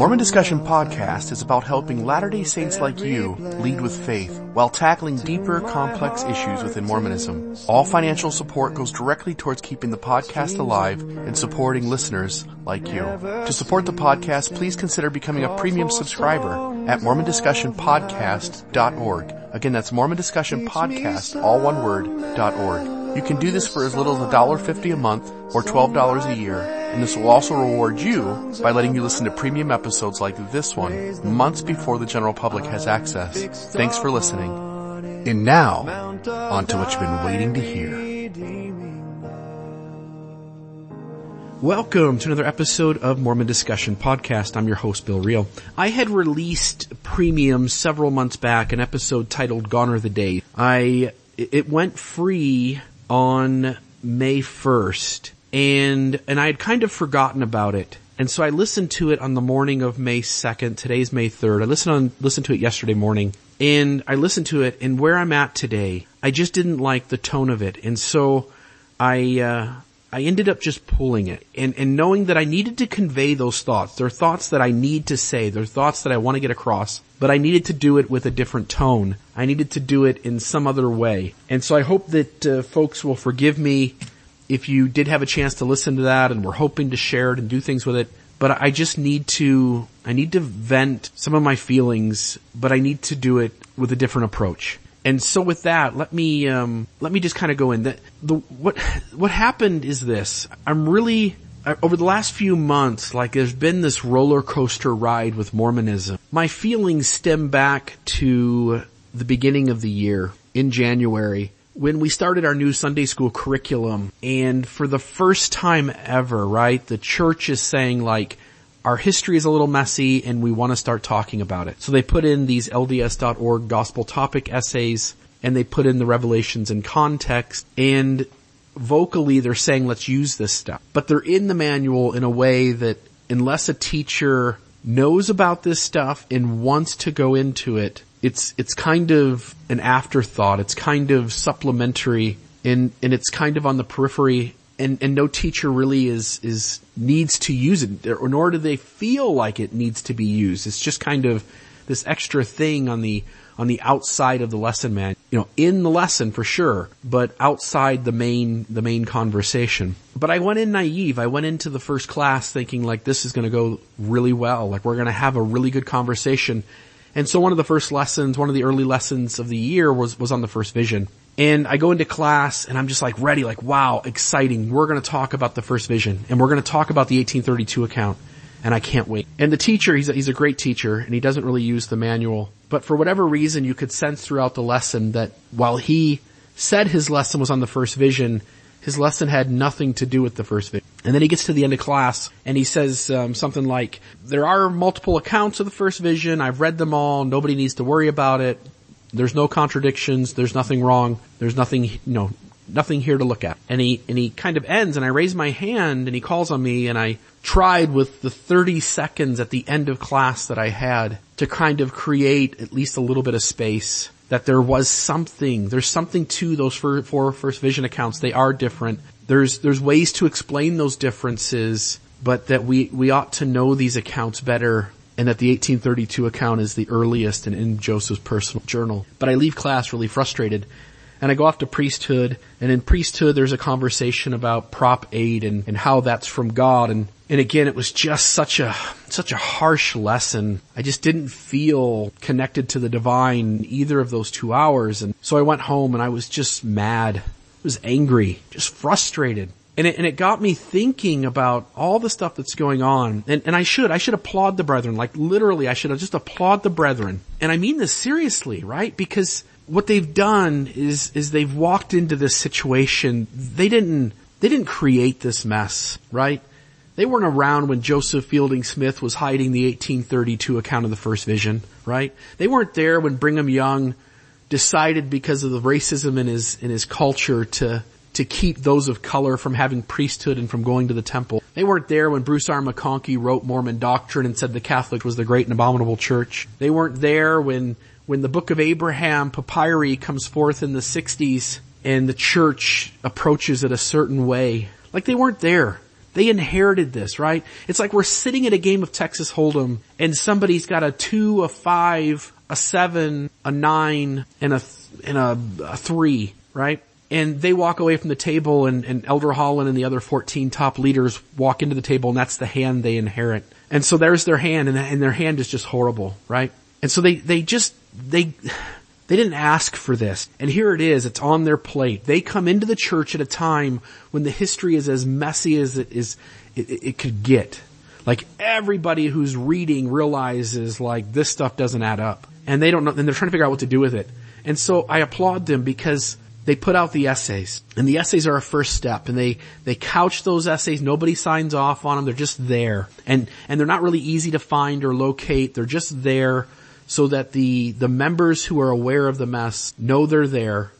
Mormon Discussion Podcast is about helping Latter-day Saints like you lead with faith while tackling deeper, complex issues within Mormonism. All financial support goes directly towards keeping the podcast alive and supporting listeners like you. To support the podcast, please consider becoming a premium subscriber at mormondiscussionpodcast.org. Again, that's Mormon Discussion Podcast, all one word, .org. You can do this for as little as $1.50 a month or $12 a year, and this will also reward you by letting you listen to premium episodes like this one months before the general public has access. Thanks for listening. And now, on to what you've been waiting to hear. Welcome to another episode of Mormon Discussion Podcast. I'm your host, Bill Reel. I had released premium several months back, an episode titled Gone Are the Days. I, it went free on May 1st and, and I had kind of forgotten about it. And so I listened to it on the morning of May 2nd. Today's May 3rd. I listened on, listened to it yesterday morning and I listened to it and where I'm at today, I just didn't like the tone of it. And so I, uh, I ended up just pulling it and, and knowing that I needed to convey those thoughts. They're thoughts that I need to say. They're thoughts that I want to get across, but I needed to do it with a different tone. I needed to do it in some other way. And so I hope that uh, folks will forgive me if you did have a chance to listen to that and were hoping to share it and do things with it. But I just need to, I need to vent some of my feelings, but I need to do it with a different approach. And so with that, let me um, let me just kind of go in. The, the what what happened is this. I'm really over the last few months, like there's been this roller coaster ride with Mormonism. My feelings stem back to the beginning of the year in January when we started our new Sunday school curriculum and for the first time ever, right, the church is saying like, our history is a little messy and we want to start talking about it. So they put in these LDS.org gospel topic essays and they put in the revelations in context and vocally they're saying let's use this stuff. But they're in the manual in a way that unless a teacher knows about this stuff and wants to go into it, it's, it's kind of an afterthought. It's kind of supplementary and, and it's kind of on the periphery and, and no teacher really is, is, needs to use it, or nor do they feel like it needs to be used. It's just kind of this extra thing on the, on the outside of the lesson man, you know, in the lesson for sure, but outside the main, the main conversation. But I went in naive. I went into the first class thinking like this is going to go really well. Like we're going to have a really good conversation. And so one of the first lessons, one of the early lessons of the year was, was on the first vision. And I go into class and I'm just like ready, like wow, exciting. We're going to talk about the first vision and we're going to talk about the 1832 account and I can't wait. And the teacher, he's a, he's a great teacher and he doesn't really use the manual, but for whatever reason you could sense throughout the lesson that while he said his lesson was on the first vision, his lesson had nothing to do with the first vision. And then he gets to the end of class and he says um, something like, there are multiple accounts of the first vision. I've read them all. Nobody needs to worry about it. There's no contradictions. There's nothing wrong. There's nothing, you know, nothing here to look at. And he, and he kind of ends and I raise my hand and he calls on me and I tried with the 30 seconds at the end of class that I had to kind of create at least a little bit of space that there was something, there's something to those four first vision accounts. They are different. There's, there's ways to explain those differences, but that we, we ought to know these accounts better and that the 1832 account is the earliest and in Joseph's personal journal. But I leave class really frustrated and I go off to priesthood and in priesthood there's a conversation about prop 8 and, and how that's from God and, and again it was just such a, such a harsh lesson. I just didn't feel connected to the divine either of those two hours and so I went home and I was just mad. I was angry, just frustrated. And it, and it got me thinking about all the stuff that's going on. And, and I should, I should applaud the brethren. Like literally, I should have just applaud the brethren. And I mean this seriously, right? Because what they've done is, is they've walked into this situation. They didn't, they didn't create this mess, right? They weren't around when Joseph Fielding Smith was hiding the 1832 account of the first vision, right? They weren't there when Brigham Young decided because of the racism in his, in his culture to, to keep those of color from having priesthood and from going to the temple. They weren't there when Bruce R. McConkie wrote Mormon doctrine and said the Catholic was the great and abominable church. They weren't there when, when the book of Abraham papyri comes forth in the 60s and the church approaches it a certain way. Like they weren't there. They inherited this, right? It's like we're sitting at a game of Texas Hold'em and somebody's got a two, a five, a seven, a nine, and a, and a, a three, right? And they walk away from the table and, and Elder Holland and the other 14 top leaders walk into the table and that's the hand they inherit. And so there's their hand and, and their hand is just horrible, right? And so they, they just, they, they didn't ask for this. And here it is. It's on their plate. They come into the church at a time when the history is as messy as it is, it, it could get. Like everybody who's reading realizes like this stuff doesn't add up. And they don't know, and they're trying to figure out what to do with it. And so I applaud them because they put out the essays and the essays are a first step and they, they couch those essays. Nobody signs off on them. They're just there and, and they're not really easy to find or locate. They're just there so that the, the members who are aware of the mess know they're there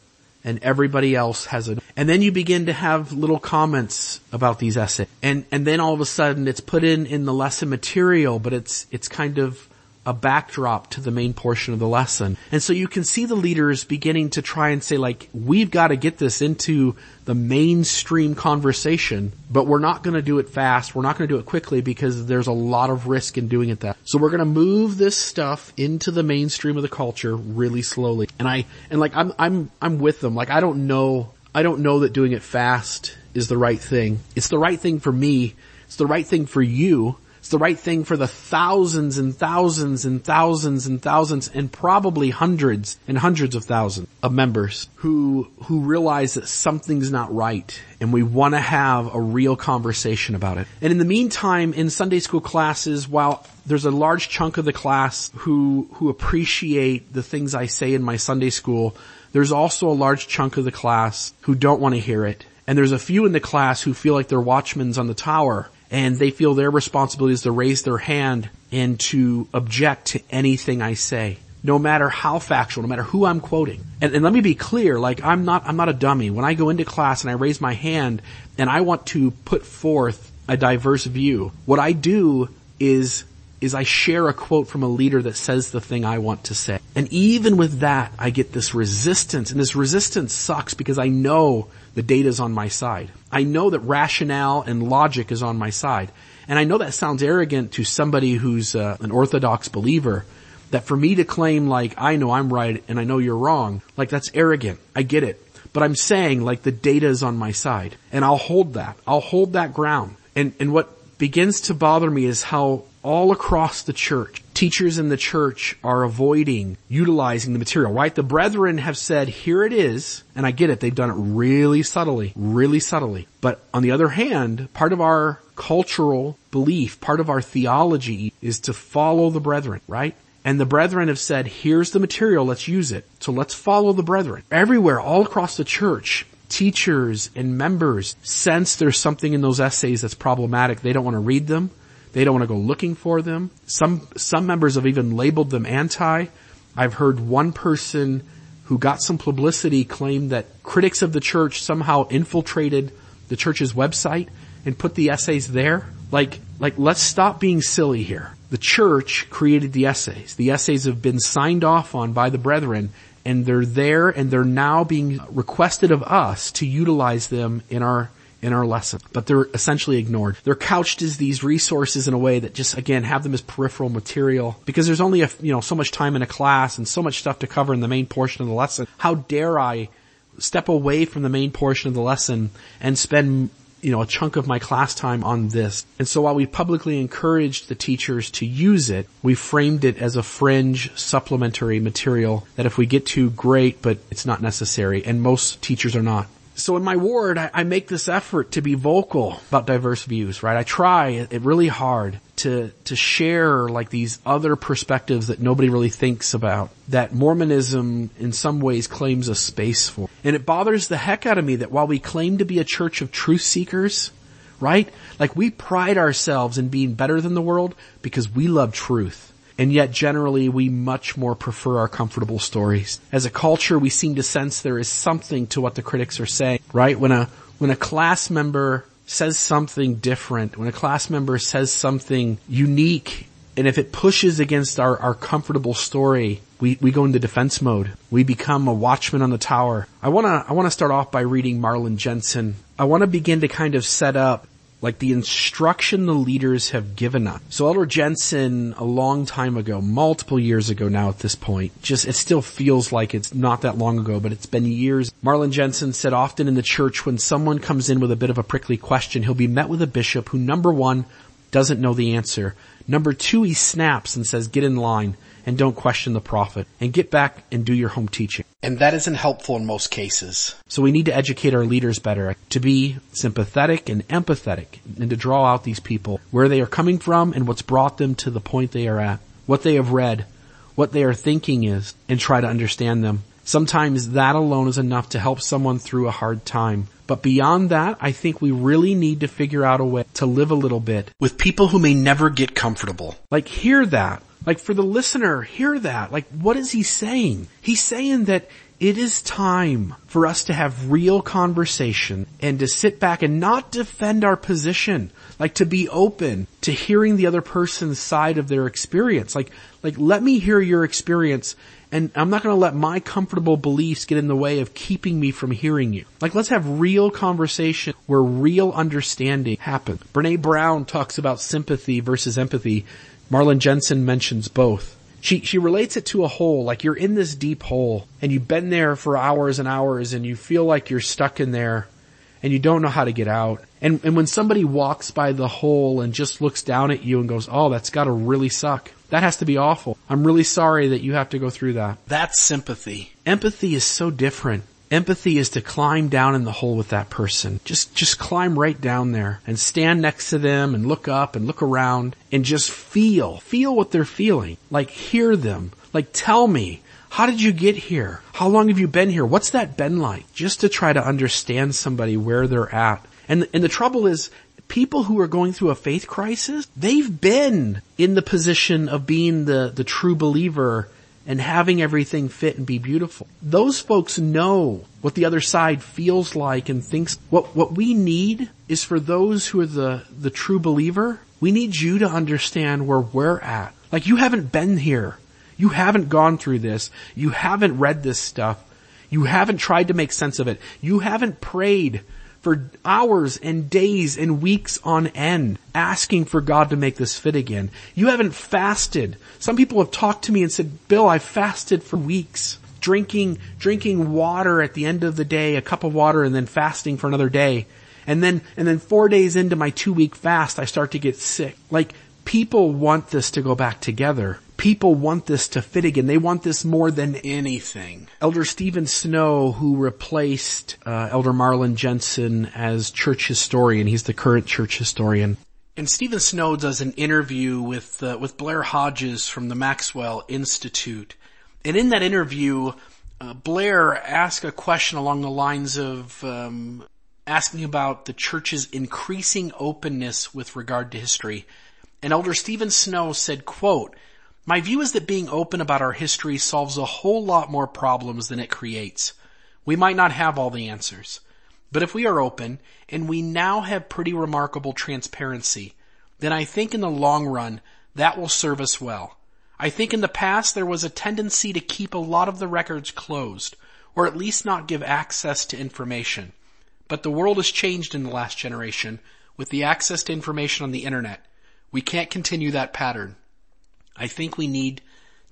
and everybody else has it. And then you begin to have little comments about these essays. And, and then all of a sudden it's put in, in the lesson material, but it's, it's kind of a backdrop to the main portion of the lesson. And so you can see the leaders beginning to try and say like, we've got to get this into the mainstream conversation, but we're not going to do it fast. We're not going to do it quickly because there's a lot of risk in doing it that. So we're going to move this stuff into the mainstream of the culture really slowly. And I, and like I'm, I'm, I'm with them. Like I don't know, I don't know that doing it fast is the right thing. It's the right thing for me. It's the right thing for you the right thing for the thousands and thousands and thousands and thousands and probably hundreds and hundreds of thousands of members who, who realize that something's not right and we want to have a real conversation about it. And in the meantime, in Sunday school classes, while there's a large chunk of the class who, who appreciate the things I say in my Sunday school, there's also a large chunk of the class who don't want to hear it. And there's a few in the class who feel like they're watchmen on the tower and they feel their responsibility is to raise their hand and to object to anything I say. No matter how factual, no matter who I'm quoting. And, and let me be clear, like I'm not, I'm not a dummy. When I go into class and I raise my hand and I want to put forth a diverse view, what I do is is I share a quote from a leader that says the thing I want to say. And even with that, I get this resistance and this resistance sucks because I know the data is on my side. I know that rationale and logic is on my side. And I know that sounds arrogant to somebody who's uh, an orthodox believer, that for me to claim like, I know I'm right and I know you're wrong, like that's arrogant. I get it. But I'm saying like the data is on my side. And I'll hold that. I'll hold that ground. And, and what begins to bother me is how all across the church, teachers in the church are avoiding utilizing the material, right? The brethren have said, here it is, and I get it, they've done it really subtly, really subtly. But on the other hand, part of our cultural belief, part of our theology is to follow the brethren, right? And the brethren have said, here's the material, let's use it. So let's follow the brethren. Everywhere, all across the church, teachers and members sense there's something in those essays that's problematic. They don't want to read them. They don't want to go looking for them. Some, some members have even labeled them anti. I've heard one person who got some publicity claim that critics of the church somehow infiltrated the church's website and put the essays there. Like, like let's stop being silly here. The church created the essays. The essays have been signed off on by the brethren and they're there and they're now being requested of us to utilize them in our in our lesson, but they're essentially ignored. They're couched as these resources in a way that just again have them as peripheral material because there's only a, you know, so much time in a class and so much stuff to cover in the main portion of the lesson. How dare I step away from the main portion of the lesson and spend you know, a chunk of my class time on this. And so while we publicly encouraged the teachers to use it, we framed it as a fringe supplementary material that if we get to, great, but it's not necessary. And most teachers are not. So in my ward, I, I, make this effort to be vocal about diverse views, right? I try it really hard to, to share like these other perspectives that nobody really thinks about, that Mormonism in some ways claims a space for. And it bothers the heck out of me that while we claim to be a church of truth seekers, right? Like we pride ourselves in being better than the world because we love truth. And yet generally we much more prefer our comfortable stories. As a culture, we seem to sense there is something to what the critics are saying, right? When a, when a class member says something different, when a class member says something unique, and if it pushes against our, our comfortable story, we, we go into defense mode. We become a watchman on the tower. I wanna, I wanna start off by reading Marlin Jensen. I wanna begin to kind of set up like the instruction the leaders have given us. So Elder Jensen, a long time ago, multiple years ago now at this point, just, it still feels like it's not that long ago, but it's been years. Marlin Jensen said often in the church when someone comes in with a bit of a prickly question, he'll be met with a bishop who number one, doesn't know the answer. Number two, he snaps and says, get in line and don't question the prophet and get back and do your home teaching. And that isn't helpful in most cases. So we need to educate our leaders better to be sympathetic and empathetic and to draw out these people where they are coming from and what's brought them to the point they are at, what they have read, what they are thinking is, and try to understand them. Sometimes that alone is enough to help someone through a hard time. But beyond that, I think we really need to figure out a way to live a little bit with people who may never get comfortable. Like hear that. Like for the listener, hear that. Like what is he saying? He's saying that it is time for us to have real conversation and to sit back and not defend our position. Like to be open to hearing the other person's side of their experience. Like, like let me hear your experience and I'm not to let my comfortable beliefs get in the way of keeping me from hearing you. Like let's have real conversation where real understanding happens. Brene Brown talks about sympathy versus empathy. Marlin Jensen mentions both. She, she relates it to a hole, like you're in this deep hole and you've been there for hours and hours and you feel like you're stuck in there and you don't know how to get out. And, and when somebody walks by the hole and just looks down at you and goes, oh, that's gotta really suck. That has to be awful. I'm really sorry that you have to go through that. That's sympathy. Empathy is so different. Empathy is to climb down in the hole with that person. Just, just climb right down there and stand next to them and look up and look around and just feel, feel what they're feeling. Like hear them. Like tell me, how did you get here? How long have you been here? What's that been like? Just to try to understand somebody where they're at. And, and the trouble is, people who are going through a faith crisis, they've been in the position of being the, the true believer and having everything fit and be beautiful. Those folks know what the other side feels like and thinks. What, what we need is for those who are the, the true believer, we need you to understand where we're at. Like you haven't been here. You haven't gone through this. You haven't read this stuff. You haven't tried to make sense of it. You haven't prayed for hours and days and weeks on end asking for God to make this fit again. You haven't fasted. Some people have talked to me and said, Bill, I've fasted for weeks. Drinking, drinking water at the end of the day, a cup of water and then fasting for another day. And then, and then four days into my two week fast, I start to get sick. Like, people want this to go back together. People want this to fit again. They want this more than anything. Elder Steven Snow, who replaced uh, Elder Marlin Jensen as church historian, he's the current church historian. And Steven Snow does an interview with uh, with Blair Hodges from the Maxwell Institute, and in that interview, uh, Blair asked a question along the lines of um, asking about the church's increasing openness with regard to history. And Elder Steven Snow said, "quote." My view is that being open about our history solves a whole lot more problems than it creates. We might not have all the answers, but if we are open and we now have pretty remarkable transparency, then I think in the long run that will serve us well. I think in the past there was a tendency to keep a lot of the records closed, or at least not give access to information. But the world has changed in the last generation with the access to information on the internet. We can't continue that pattern. I think we need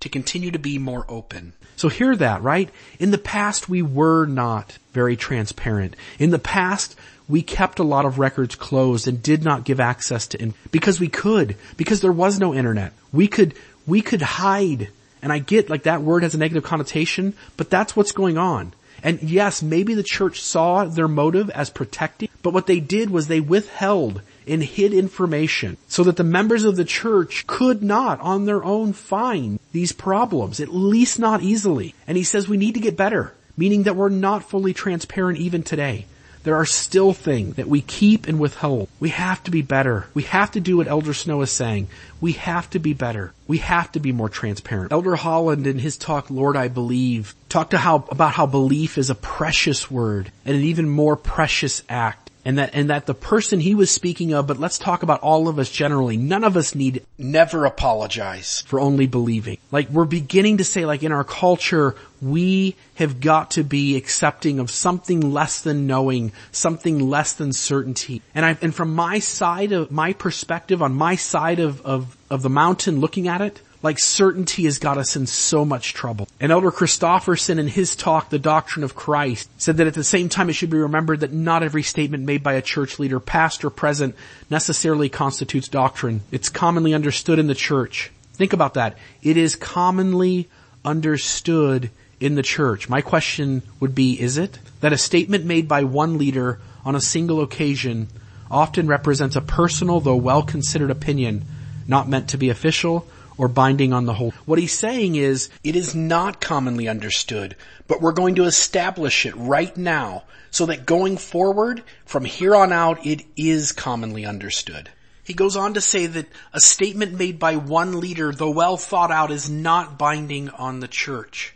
to continue to be more open. So hear that, right? In the past, we were not very transparent. In the past, we kept a lot of records closed and did not give access to, in- because we could, because there was no internet. We could, we could hide. And I get like that word has a negative connotation, but that's what's going on. And yes, maybe the church saw their motive as protecting, but what they did was they withheld and hid information so that the members of the church could not on their own find these problems, at least not easily. And he says we need to get better, meaning that we're not fully transparent even today. There are still things that we keep and withhold. We have to be better. We have to do what Elder Snow is saying. We have to be better. We have to be more transparent. Elder Holland in his talk, Lord I Believe, talked how, about how belief is a precious word and an even more precious act and that, and that the person he was speaking of, but let's talk about all of us generally. None of us need never apologize for only believing. Like we're beginning to say like in our culture, we have got to be accepting of something less than knowing, something less than certainty. And I, and from my side of, my perspective on my side of, of, of the mountain looking at it, like certainty has got us in so much trouble. And Elder Christofferson in his talk, The Doctrine of Christ, said that at the same time it should be remembered that not every statement made by a church leader, past or present, necessarily constitutes doctrine. It's commonly understood in the church. Think about that. It is commonly understood in the church. My question would be, is it? That a statement made by one leader on a single occasion often represents a personal though well considered opinion, not meant to be official or binding on the whole. What he's saying is, it is not commonly understood, but we're going to establish it right now so that going forward, from here on out, it is commonly understood. He goes on to say that a statement made by one leader, though well thought out, is not binding on the church.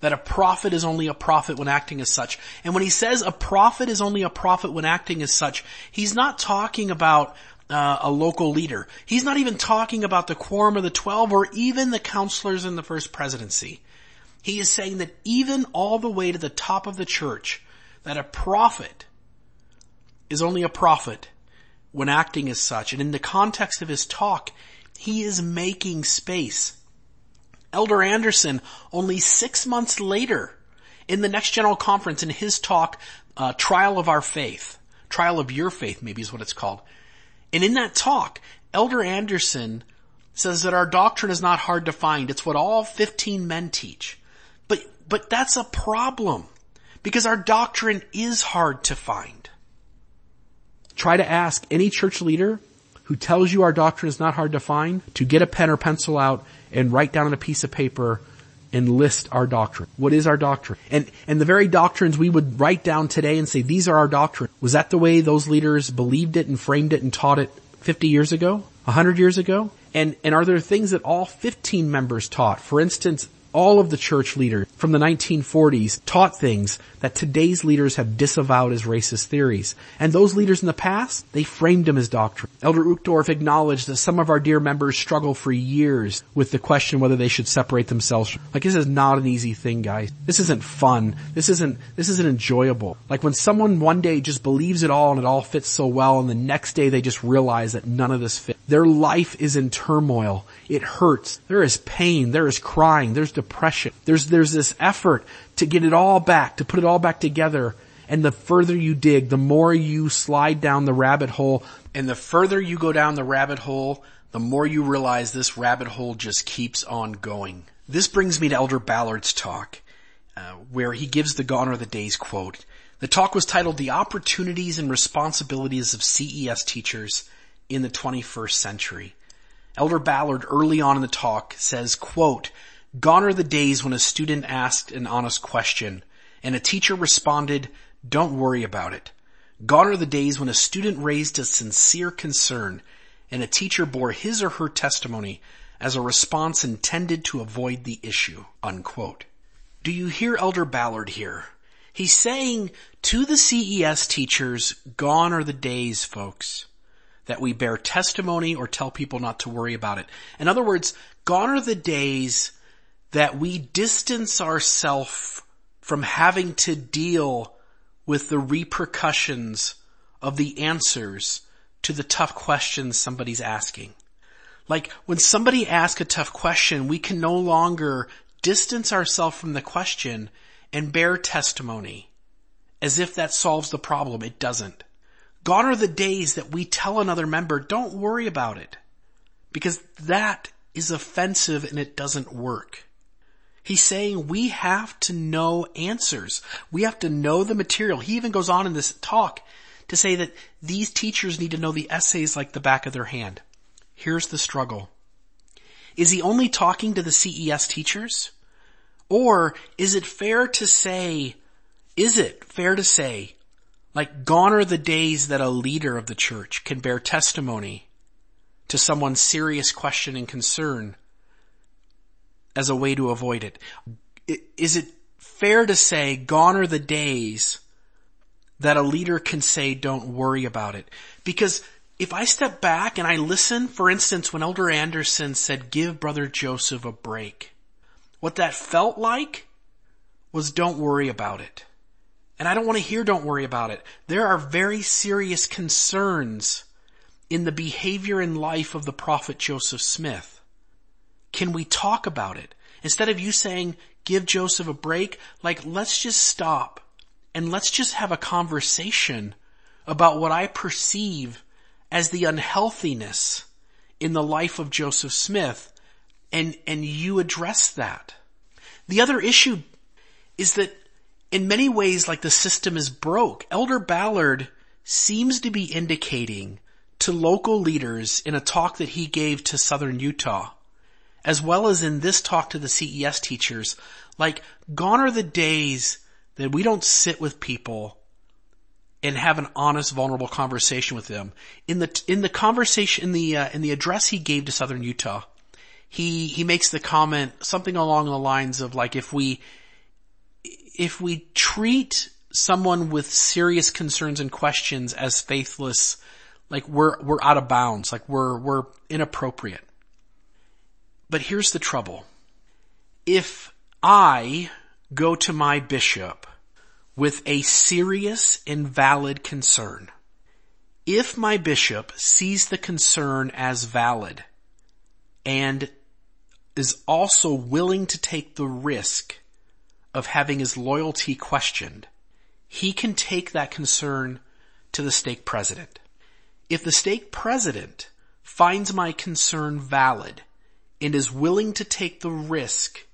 That a prophet is only a prophet when acting as such. And when he says a prophet is only a prophet when acting as such, he's not talking about uh, a local leader. He's not even talking about the quorum of the twelve or even the counselors in the first presidency. He is saying that even all the way to the top of the church, that a prophet is only a prophet when acting as such. And in the context of his talk, he is making space. Elder Anderson, only six months later, in the next general conference, in his talk, uh, Trial of Our Faith, Trial of Your Faith maybe is what it's called, and in that talk, Elder Anderson says that our doctrine is not hard to find. It's what all 15 men teach. But, but that's a problem because our doctrine is hard to find. Try to ask any church leader who tells you our doctrine is not hard to find to get a pen or pencil out and write down on a piece of paper and list our doctrine. What is our doctrine? And, and the very doctrines we would write down today and say, these are our doctrine. Was that the way those leaders believed it and framed it and taught it 50 years ago? 100 years ago? And, and are there things that all 15 members taught? For instance, all of the church leaders from the 1940s taught things that today's leaders have disavowed as racist theories. And those leaders in the past, they framed them as doctrine. Elder Uchtdorf acknowledged that some of our dear members struggle for years with the question whether they should separate themselves. Like this is not an easy thing, guys. This isn't fun. This isn't, this isn't enjoyable. Like when someone one day just believes it all and it all fits so well and the next day they just realize that none of this fits. Their life is in turmoil. It hurts. There is pain. There is crying. There's depression. There's, there's this effort to get it all back, to put it all back together. And the further you dig, the more you slide down the rabbit hole. And the further you go down the rabbit hole, the more you realize this rabbit hole just keeps on going. This brings me to Elder Ballard's talk, uh, where he gives the Gone Are the Days quote. The talk was titled The Opportunities and Responsibilities of CES Teachers in the 21st Century. Elder Ballard early on in the talk says, quote, Gone are the days when a student asked an honest question and a teacher responded, don't worry about it. Gone are the days when a student raised a sincere concern and a teacher bore his or her testimony as a response intended to avoid the issue. Unquote. Do you hear Elder Ballard here? He's saying to the CES teachers, gone are the days, folks, that we bear testimony or tell people not to worry about it. In other words, gone are the days that we distance ourselves from having to deal with the repercussions of the answers to the tough questions somebody's asking. Like when somebody asks a tough question, we can no longer distance ourselves from the question and bear testimony as if that solves the problem. It doesn't. Gone are the days that we tell another member, don't worry about it. Because that is offensive and it doesn't work. He's saying we have to know answers. We have to know the material. He even goes on in this talk to say that these teachers need to know the essays like the back of their hand. Here's the struggle. Is he only talking to the CES teachers? Or is it fair to say, is it fair to say, like gone are the days that a leader of the church can bear testimony to someone's serious question and concern as a way to avoid it. Is it fair to say gone are the days that a leader can say, don't worry about it. Because if I step back and I listen, for instance, when Elder Anderson said, give brother Joseph a break, what that felt like was don't worry about it. And I don't want to hear don't worry about it. There are very serious concerns in the behavior and life of the prophet Joseph Smith. Can we talk about it? Instead of you saying, give Joseph a break, like let's just stop and let's just have a conversation about what I perceive as the unhealthiness in the life of Joseph Smith and, and you address that. The other issue is that in many ways, like the system is broke. Elder Ballard seems to be indicating to local leaders in a talk that he gave to Southern Utah, as well as in this talk to the CES teachers, like gone are the days that we don't sit with people and have an honest, vulnerable conversation with them. In the in the conversation in the uh, in the address he gave to Southern Utah, he he makes the comment something along the lines of like if we if we treat someone with serious concerns and questions as faithless, like we're we're out of bounds, like we're we're inappropriate. But here's the trouble. If I go to my bishop with a serious and valid concern. If my bishop sees the concern as valid and is also willing to take the risk of having his loyalty questioned, he can take that concern to the stake president. If the stake president finds my concern valid and is willing to take the risk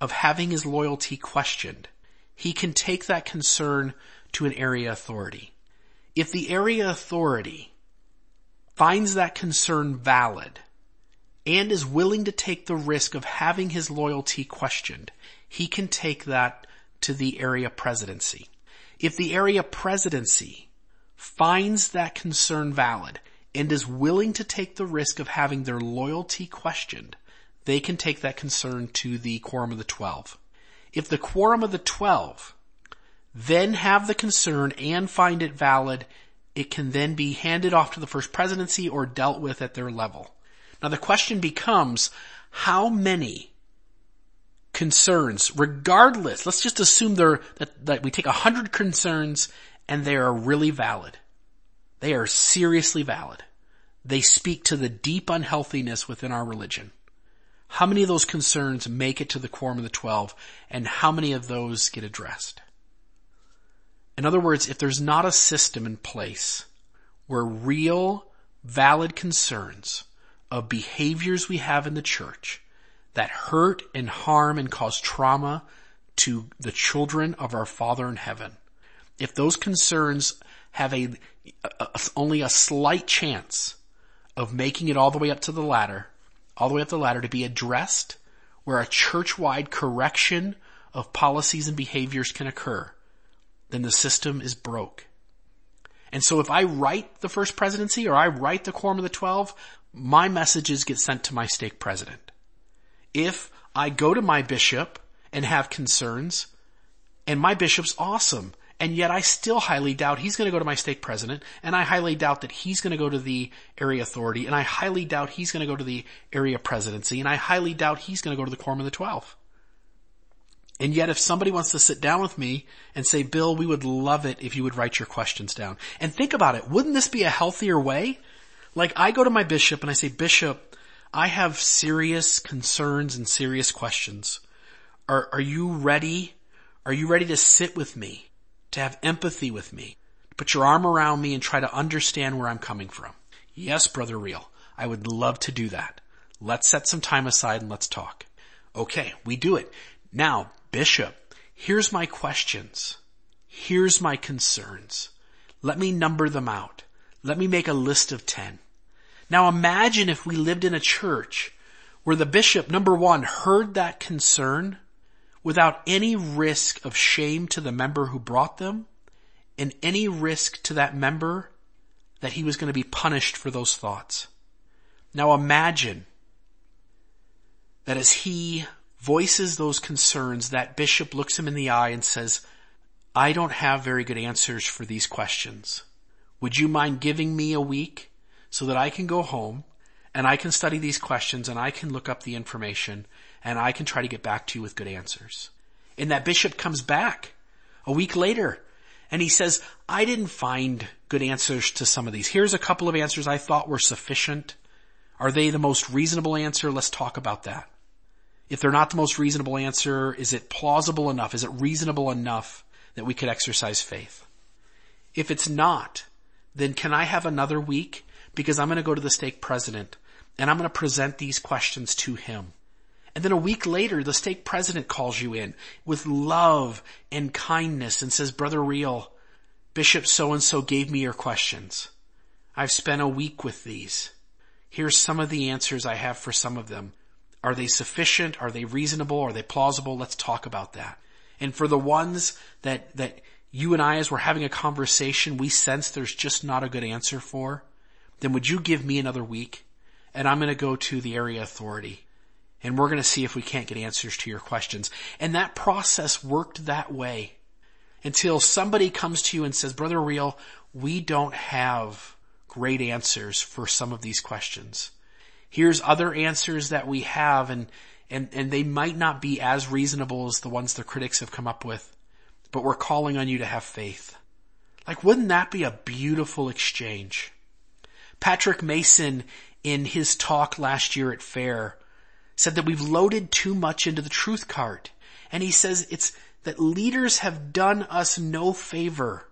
of having his loyalty questioned, he can take that concern to an area authority. If the area authority finds that concern valid and is willing to take the risk of having his loyalty questioned, he can take that to the area presidency. If the area presidency finds that concern valid and is willing to take the risk of having their loyalty questioned, they can take that concern to the quorum of the twelve. If the quorum of the twelve then have the concern and find it valid, it can then be handed off to the first presidency or dealt with at their level. Now the question becomes, how many concerns, regardless, let's just assume that, that we take a hundred concerns and they are really valid. They are seriously valid. They speak to the deep unhealthiness within our religion. How many of those concerns make it to the quorum of the 12 and how many of those get addressed? In other words, if there's not a system in place where real valid concerns of behaviors we have in the church that hurt and harm and cause trauma to the children of our Father in heaven, if those concerns have a, a, only a slight chance of making it all the way up to the ladder, all the way up the ladder to be addressed where a church-wide correction of policies and behaviors can occur, then the system is broke. And so if I write the first presidency or I write the quorum of the 12, my messages get sent to my stake president. If I go to my bishop and have concerns, and my bishop's awesome, and yet I still highly doubt he's going to go to my state president, and I highly doubt that he's going to go to the area authority, and I highly doubt he's going to go to the area presidency, and I highly doubt he's going to go to the quorum of the 12. And yet if somebody wants to sit down with me and say, Bill, we would love it if you would write your questions down. And think about it. Wouldn't this be a healthier way? Like I go to my bishop and I say, Bishop, I have serious concerns and serious questions. Are, are you ready? Are you ready to sit with me? To have empathy with me, put your arm around me and try to understand where I'm coming from. Yes, brother Reel. I would love to do that. Let's set some time aside and let's talk. Okay, we do it. Now, Bishop, here's my questions. Here's my concerns. Let me number them out. Let me make a list of ten. Now imagine if we lived in a church where the bishop, number one, heard that concern without any risk of shame to the member who brought them and any risk to that member that he was going to be punished for those thoughts. Now imagine that as he voices those concerns, that bishop looks him in the eye and says, I don't have very good answers for these questions. Would you mind giving me a week so that I can go home and I can study these questions and I can look up the information and I can try to get back to you with good answers. And that bishop comes back a week later and he says, I didn't find good answers to some of these. Here's a couple of answers I thought were sufficient. Are they the most reasonable answer? Let's talk about that. If they're not the most reasonable answer, is it plausible enough? Is it reasonable enough that we could exercise faith? If it's not, then can I have another week? Because I'm going to go to the stake president and I'm going to present these questions to him. And then a week later, the stake president calls you in with love and kindness and says, brother Reel, Bishop so and so gave me your questions. I've spent a week with these. Here's some of the answers I have for some of them. Are they sufficient? Are they reasonable? Are they plausible? Let's talk about that. And for the ones that, that you and I, as we're having a conversation, we sense there's just not a good answer for, then would you give me another week? And I'm going to go to the area authority and we're going to see if we can't get answers to your questions. And that process worked that way until somebody comes to you and says, brother Reel, we don't have great answers for some of these questions. Here's other answers that we have and, and, and they might not be as reasonable as the ones the critics have come up with, but we're calling on you to have faith. Like, wouldn't that be a beautiful exchange? Patrick Mason, in his talk last year at Fair, said that we've loaded too much into the truth cart. And he says it's that leaders have done us no favor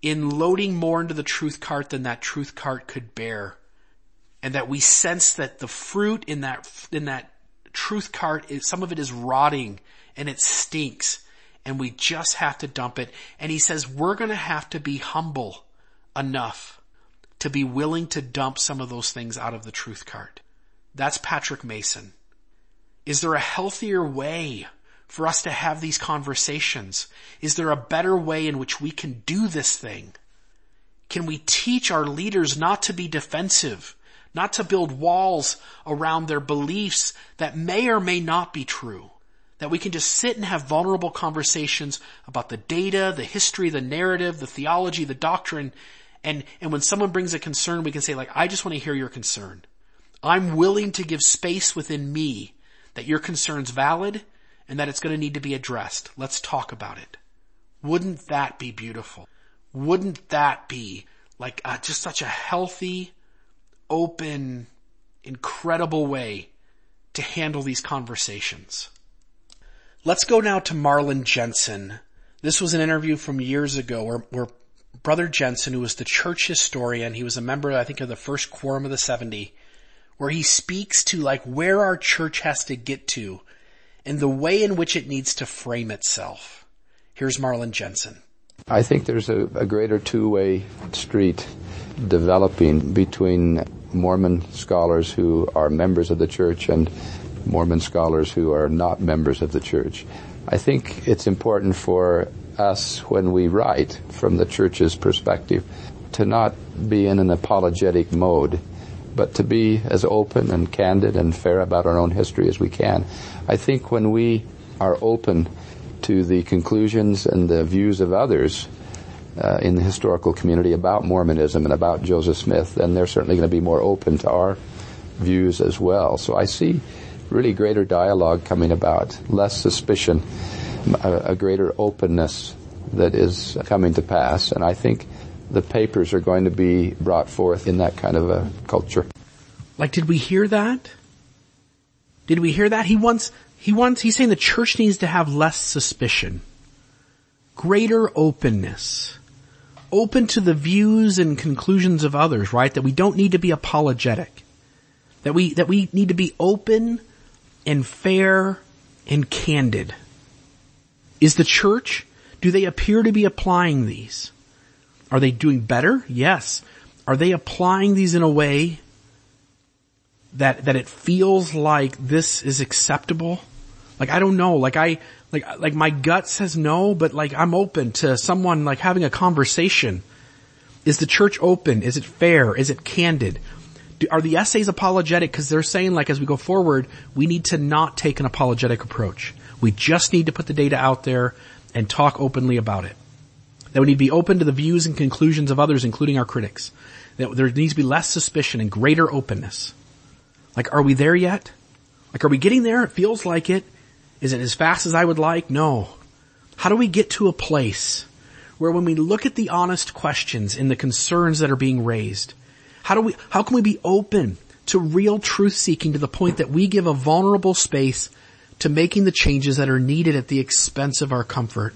in loading more into the truth cart than that truth cart could bear. And that we sense that the fruit in that, in that truth cart is, some of it is rotting and it stinks and we just have to dump it. And he says we're going to have to be humble enough to be willing to dump some of those things out of the truth cart. That's Patrick Mason. Is there a healthier way for us to have these conversations? Is there a better way in which we can do this thing? Can we teach our leaders not to be defensive, not to build walls around their beliefs that may or may not be true? That we can just sit and have vulnerable conversations about the data, the history, the narrative, the theology, the doctrine, and, and when someone brings a concern, we can say like, I just want to hear your concern. I'm willing to give space within me that your concern's valid and that it's going to need to be addressed. Let's talk about it. Wouldn't that be beautiful? Wouldn't that be like uh, just such a healthy, open, incredible way to handle these conversations? Let's go now to Marlin Jensen. This was an interview from years ago where, where Brother Jensen, who was the church historian, he was a member, I think, of the first quorum of the 70, where he speaks to like where our church has to get to and the way in which it needs to frame itself. Here's Marlin Jensen. I think there's a, a greater two-way street developing between Mormon scholars who are members of the church and Mormon scholars who are not members of the church. I think it's important for us when we write from the church's perspective to not be in an apologetic mode, but to be as open and candid and fair about our own history as we can. I think when we are open to the conclusions and the views of others uh, in the historical community about Mormonism and about Joseph Smith, then they're certainly going to be more open to our views as well. So I see really greater dialogue coming about, less suspicion, a, a greater openness that is coming to pass. And I think the papers are going to be brought forth in that kind of a culture. Like, did we hear that? Did we hear that? He wants, he wants, he's saying the church needs to have less suspicion. Greater openness. Open to the views and conclusions of others, right? That we don't need to be apologetic. That we, that we need to be open and fair and candid. Is the church, do they appear to be applying these? Are they doing better? Yes. Are they applying these in a way that, that it feels like this is acceptable? Like, I don't know. Like I, like, like my gut says no, but like I'm open to someone like having a conversation. Is the church open? Is it fair? Is it candid? Do, are the essays apologetic? Cause they're saying like as we go forward, we need to not take an apologetic approach. We just need to put the data out there and talk openly about it. That we need to be open to the views and conclusions of others, including our critics. That there needs to be less suspicion and greater openness. Like, are we there yet? Like, are we getting there? It feels like it. Is it as fast as I would like? No. How do we get to a place where when we look at the honest questions and the concerns that are being raised, how do we, how can we be open to real truth seeking to the point that we give a vulnerable space to making the changes that are needed at the expense of our comfort?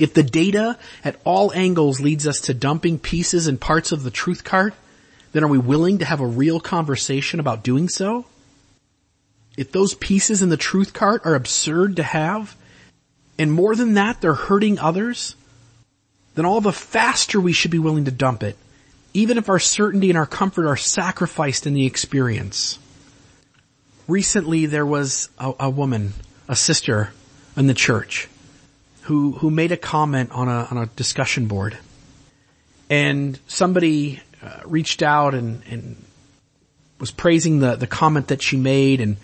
If the data at all angles leads us to dumping pieces and parts of the truth cart, then are we willing to have a real conversation about doing so? If those pieces in the truth cart are absurd to have, and more than that, they're hurting others, then all the faster we should be willing to dump it, even if our certainty and our comfort are sacrificed in the experience. Recently there was a, a woman, a sister in the church who, who made a comment on a, on a discussion board. And somebody uh, reached out and, and was praising the, the comment that she made and,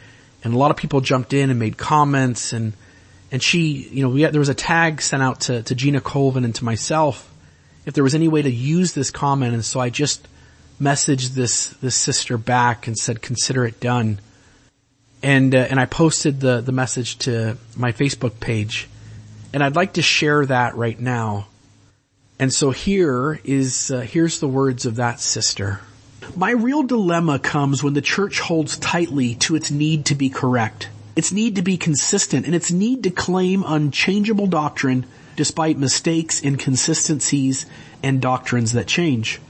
and a lot of people jumped in and made comments and, and she, you know, we had, there was a tag sent out to, to Gina Colvin and to myself if there was any way to use this comment and so I just messaged this, this sister back and said, consider it done. And, uh, and I posted the, the message to my Facebook page and I'd like to share that right now. And so here is, uh, here's the words of that sister. My real dilemma comes when the church holds tightly to its need to be correct, its need to be consistent, and its need to claim unchangeable doctrine despite mistakes, inconsistencies, and doctrines that change.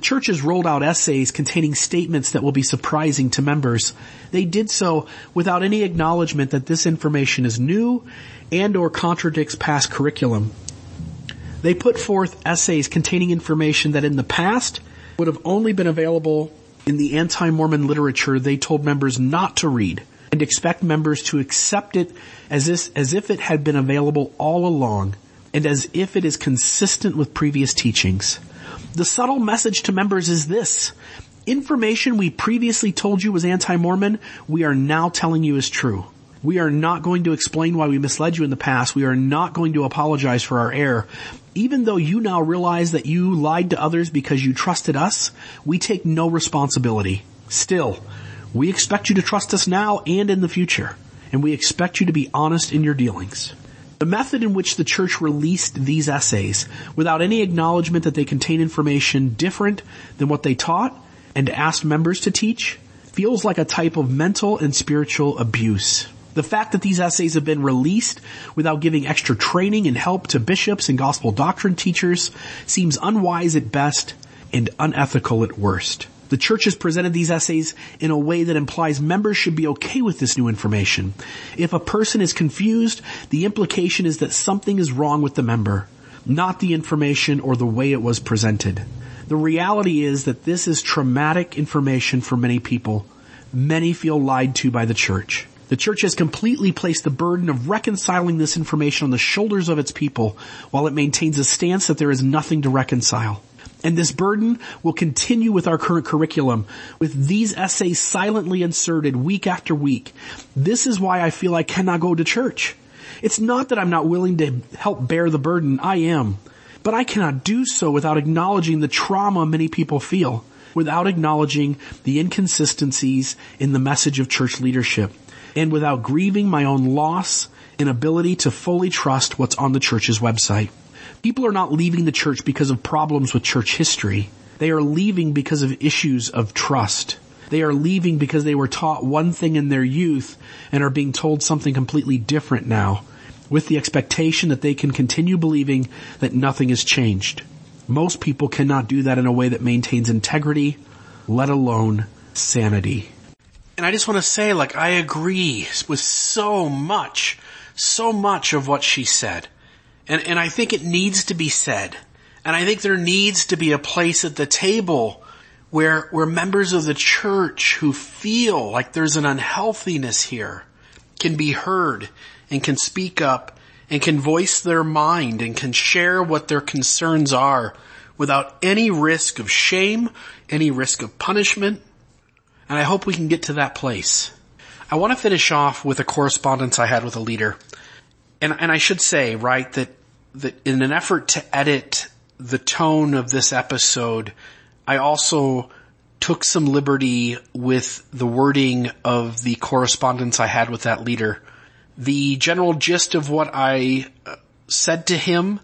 The church has rolled out essays containing statements that will be surprising to members. They did so without any acknowledgement that this information is new and or contradicts past curriculum. They put forth essays containing information that in the past would have only been available in the anti-Mormon literature they told members not to read and expect members to accept it as if, as if it had been available all along and as if it is consistent with previous teachings. The subtle message to members is this. Information we previously told you was anti-Mormon, we are now telling you is true. We are not going to explain why we misled you in the past. We are not going to apologize for our error. Even though you now realize that you lied to others because you trusted us, we take no responsibility. Still, we expect you to trust us now and in the future. And we expect you to be honest in your dealings. The method in which the church released these essays, without any acknowledgement that they contain information different than what they taught and asked members to teach, feels like a type of mental and spiritual abuse. The fact that these essays have been released without giving extra training and help to bishops and gospel doctrine teachers seems unwise at best and unethical at worst. The church has presented these essays in a way that implies members should be okay with this new information. If a person is confused, the implication is that something is wrong with the member, not the information or the way it was presented. The reality is that this is traumatic information for many people. Many feel lied to by the church. The church has completely placed the burden of reconciling this information on the shoulders of its people while it maintains a stance that there is nothing to reconcile. And this burden will continue with our current curriculum, with these essays silently inserted week after week. This is why I feel I cannot go to church. It's not that I'm not willing to help bear the burden, I am. But I cannot do so without acknowledging the trauma many people feel, without acknowledging the inconsistencies in the message of church leadership and without grieving my own loss and ability to fully trust what's on the church's website. People are not leaving the church because of problems with church history. They are leaving because of issues of trust. They are leaving because they were taught one thing in their youth and are being told something completely different now with the expectation that they can continue believing that nothing has changed. Most people cannot do that in a way that maintains integrity, let alone sanity. And I just want to say, like, I agree with so much, so much of what she said. And, and I think it needs to be said. And I think there needs to be a place at the table where, where members of the church who feel like there's an unhealthiness here can be heard and can speak up and can voice their mind and can share what their concerns are without any risk of shame, any risk of punishment, and I hope we can get to that place. I want to finish off with a correspondence I had with a leader. And, and I should say, right, that, that in an effort to edit the tone of this episode, I also took some liberty with the wording of the correspondence I had with that leader. The general gist of what I uh, said to him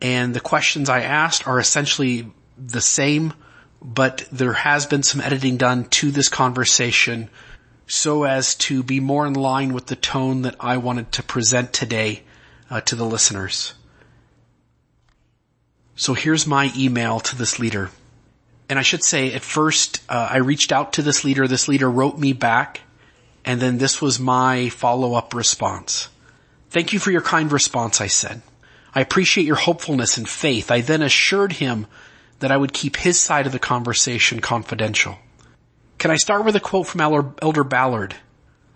and the questions I asked are essentially the same, but there has been some editing done to this conversation so as to be more in line with the tone that I wanted to present today uh, to the listeners. So here's my email to this leader. And I should say at first, uh, I reached out to this leader. This leader wrote me back and then this was my follow-up response. Thank you for your kind response, I said. I appreciate your hopefulness and faith. I then assured him that I would keep his side of the conversation confidential. Can I start with a quote from Elder Ballard?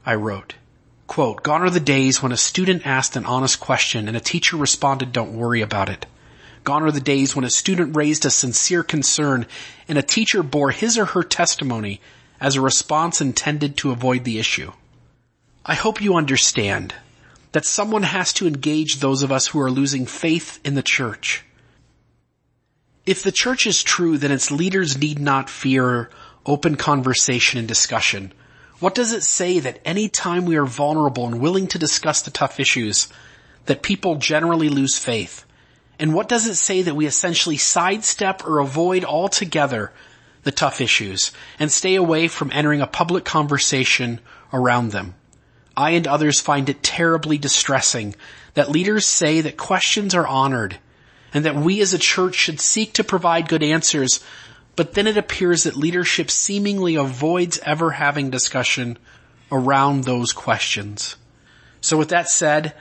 I wrote, quote, gone are the days when a student asked an honest question and a teacher responded, don't worry about it. Gone are the days when a student raised a sincere concern and a teacher bore his or her testimony as a response intended to avoid the issue. I hope you understand that someone has to engage those of us who are losing faith in the church. If the church is true, then its leaders need not fear open conversation and discussion. What does it say that any time we are vulnerable and willing to discuss the tough issues, that people generally lose faith? And what does it say that we essentially sidestep or avoid altogether the tough issues and stay away from entering a public conversation around them. I and others find it terribly distressing that leaders say that questions are honored and that we as a church should seek to provide good answers, but then it appears that leadership seemingly avoids ever having discussion around those questions. So with that said,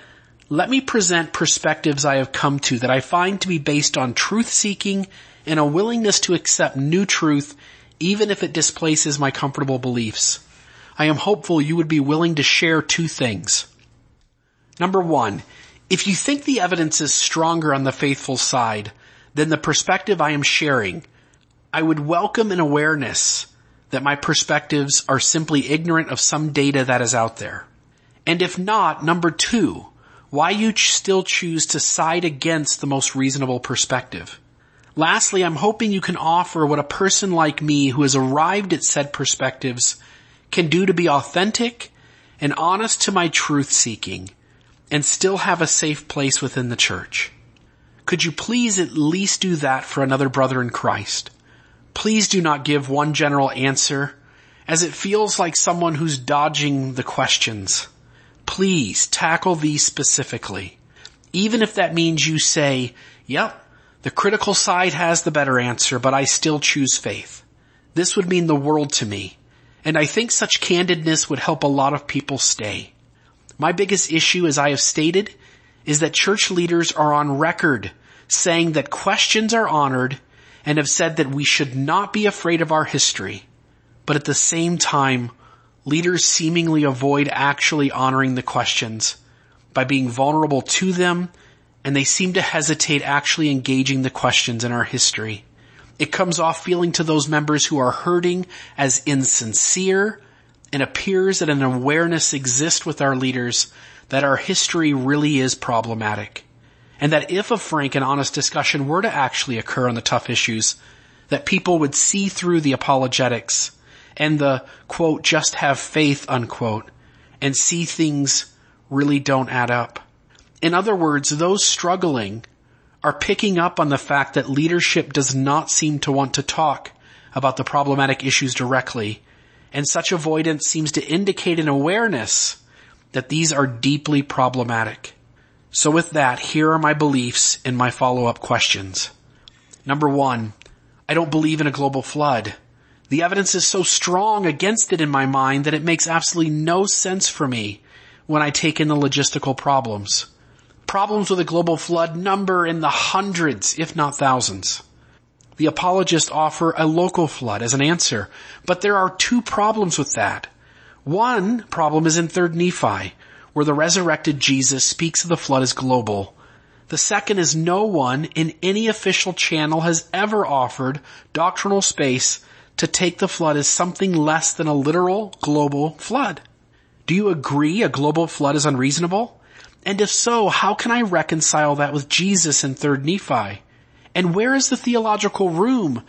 let me present perspectives I have come to that I find to be based on truth seeking and a willingness to accept new truth even if it displaces my comfortable beliefs. I am hopeful you would be willing to share two things. Number one, if you think the evidence is stronger on the faithful side than the perspective I am sharing, I would welcome an awareness that my perspectives are simply ignorant of some data that is out there. And if not, number two, why you still choose to side against the most reasonable perspective. Lastly, I'm hoping you can offer what a person like me who has arrived at said perspectives can do to be authentic and honest to my truth seeking and still have a safe place within the church. Could you please at least do that for another brother in Christ? Please do not give one general answer as it feels like someone who's dodging the questions. Please tackle these specifically. Even if that means you say, yep, the critical side has the better answer, but I still choose faith. This would mean the world to me. And I think such candidness would help a lot of people stay. My biggest issue, as I have stated, is that church leaders are on record saying that questions are honored and have said that we should not be afraid of our history. But at the same time, leaders seemingly avoid actually honoring the questions by being vulnerable to them and they seem to hesitate actually engaging the questions in our history. It comes off feeling to those members who are hurting as insincere and appears that an awareness exists with our leaders that our history really is problematic. And that if a frank and honest discussion were to actually occur on the tough issues, that people would see through the apologetics and the quote, just have faith unquote, and see things really don't add up. In other words, those struggling are picking up on the fact that leadership does not seem to want to talk about the problematic issues directly, and such avoidance seems to indicate an awareness that these are deeply problematic. So with that, here are my beliefs and my follow-up questions. Number one, I don't believe in a global flood. The evidence is so strong against it in my mind that it makes absolutely no sense for me when I take in the logistical problems. Problems with a global flood number in the hundreds, if not thousands. The apologists offer a local flood as an answer, but there are two problems with that. One problem is in 3rd Nephi, where the resurrected Jesus speaks of the flood as global. The second is no one in any official channel has ever offered doctrinal space to take the flood as something less than a literal global flood. Do you agree a global flood is unreasonable? And if so, how can I reconcile that with Jesus in 3rd Nephi? And where is the theological room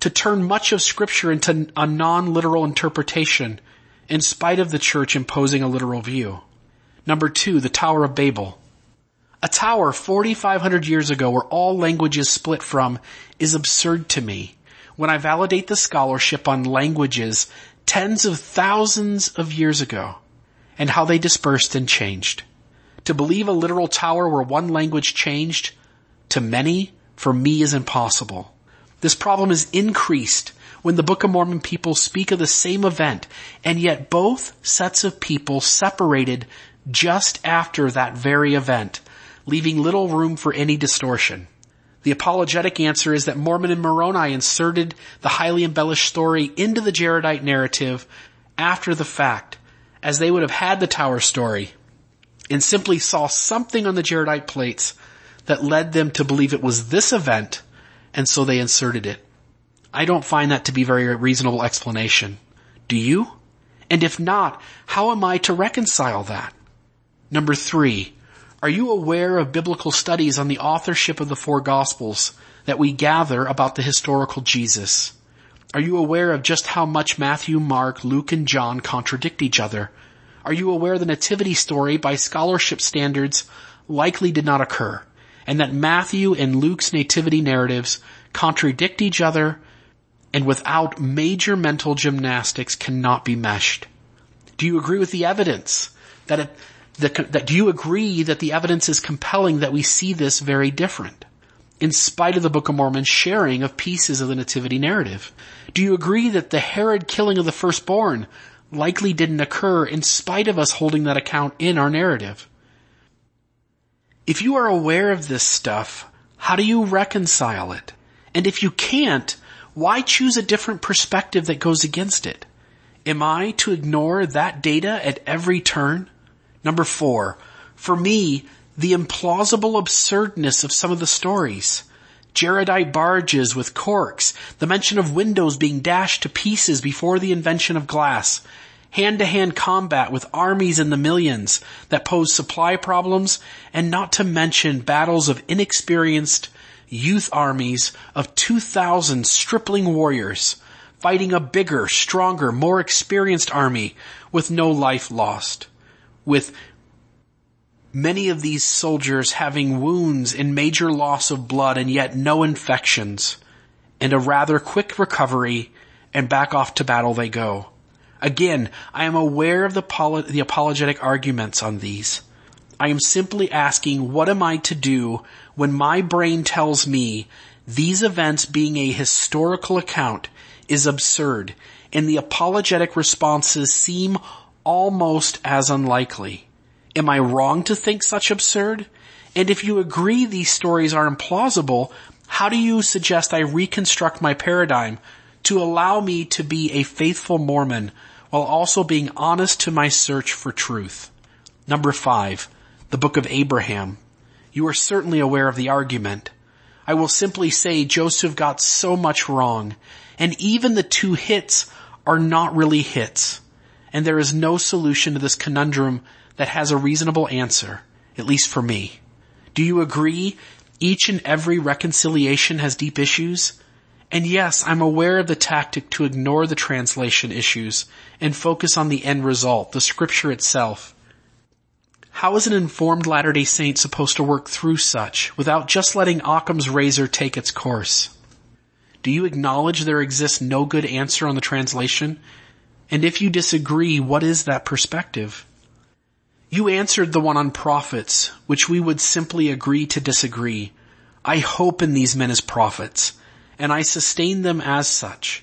to turn much of scripture into a non-literal interpretation in spite of the church imposing a literal view? Number two, the Tower of Babel. A tower 4,500 years ago where all languages split from is absurd to me. When I validate the scholarship on languages tens of thousands of years ago and how they dispersed and changed. To believe a literal tower where one language changed to many for me is impossible. This problem is increased when the Book of Mormon people speak of the same event and yet both sets of people separated just after that very event, leaving little room for any distortion. The apologetic answer is that Mormon and Moroni inserted the highly embellished story into the Jaredite narrative after the fact, as they would have had the tower story, and simply saw something on the Jaredite plates that led them to believe it was this event, and so they inserted it. I don't find that to be very reasonable explanation. Do you? And if not, how am I to reconcile that? Number three, are you aware of biblical studies on the authorship of the four gospels that we gather about the historical Jesus? Are you aware of just how much Matthew, Mark, Luke, and John contradict each other? Are you aware the nativity story by scholarship standards likely did not occur? And that Matthew and Luke's nativity narratives contradict each other and without major mental gymnastics cannot be meshed? Do you agree with the evidence that it, that, that do you agree that the evidence is compelling that we see this very different? In spite of the Book of Mormon's sharing of pieces of the Nativity narrative? Do you agree that the Herod killing of the firstborn likely didn't occur in spite of us holding that account in our narrative? If you are aware of this stuff, how do you reconcile it? And if you can't, why choose a different perspective that goes against it? Am I to ignore that data at every turn? Number four, for me, the implausible absurdness of some of the stories. Jaredite barges with corks, the mention of windows being dashed to pieces before the invention of glass, hand-to-hand combat with armies in the millions that pose supply problems, and not to mention battles of inexperienced youth armies of 2,000 stripling warriors fighting a bigger, stronger, more experienced army with no life lost with many of these soldiers having wounds and major loss of blood and yet no infections and a rather quick recovery and back off to battle they go. Again, I am aware of the, poli- the apologetic arguments on these. I am simply asking what am I to do when my brain tells me these events being a historical account is absurd and the apologetic responses seem almost as unlikely. Am I wrong to think such absurd? And if you agree these stories are implausible, how do you suggest I reconstruct my paradigm to allow me to be a faithful Mormon while also being honest to my search for truth? Number five, the book of Abraham. You are certainly aware of the argument. I will simply say Joseph got so much wrong, and even the two hits are not really hits and there is no solution to this conundrum that has a reasonable answer, at least for me. Do you agree each and every reconciliation has deep issues? And yes, I'm aware of the tactic to ignore the translation issues and focus on the end result, the scripture itself. How is an informed Latter-day Saint supposed to work through such without just letting Occam's razor take its course? Do you acknowledge there exists no good answer on the translation and if you disagree, what is that perspective? You answered the one on prophets, which we would simply agree to disagree. I hope in these men as prophets, and I sustain them as such.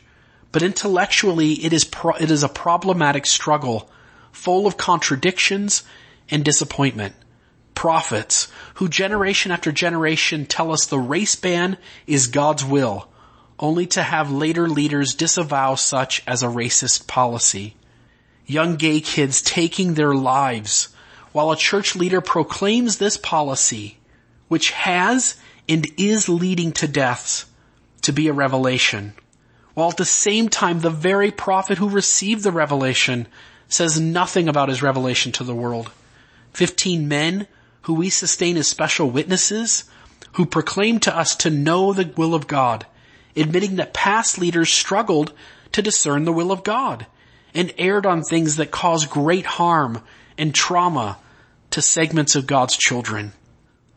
But intellectually, it is pro- it is a problematic struggle, full of contradictions and disappointment. Prophets, who generation after generation tell us the race ban is God's will, only to have later leaders disavow such as a racist policy. Young gay kids taking their lives while a church leader proclaims this policy, which has and is leading to deaths, to be a revelation. While at the same time the very prophet who received the revelation says nothing about his revelation to the world. Fifteen men who we sustain as special witnesses, who proclaim to us to know the will of God, admitting that past leaders struggled to discern the will of God and erred on things that cause great harm and trauma to segments of God's children.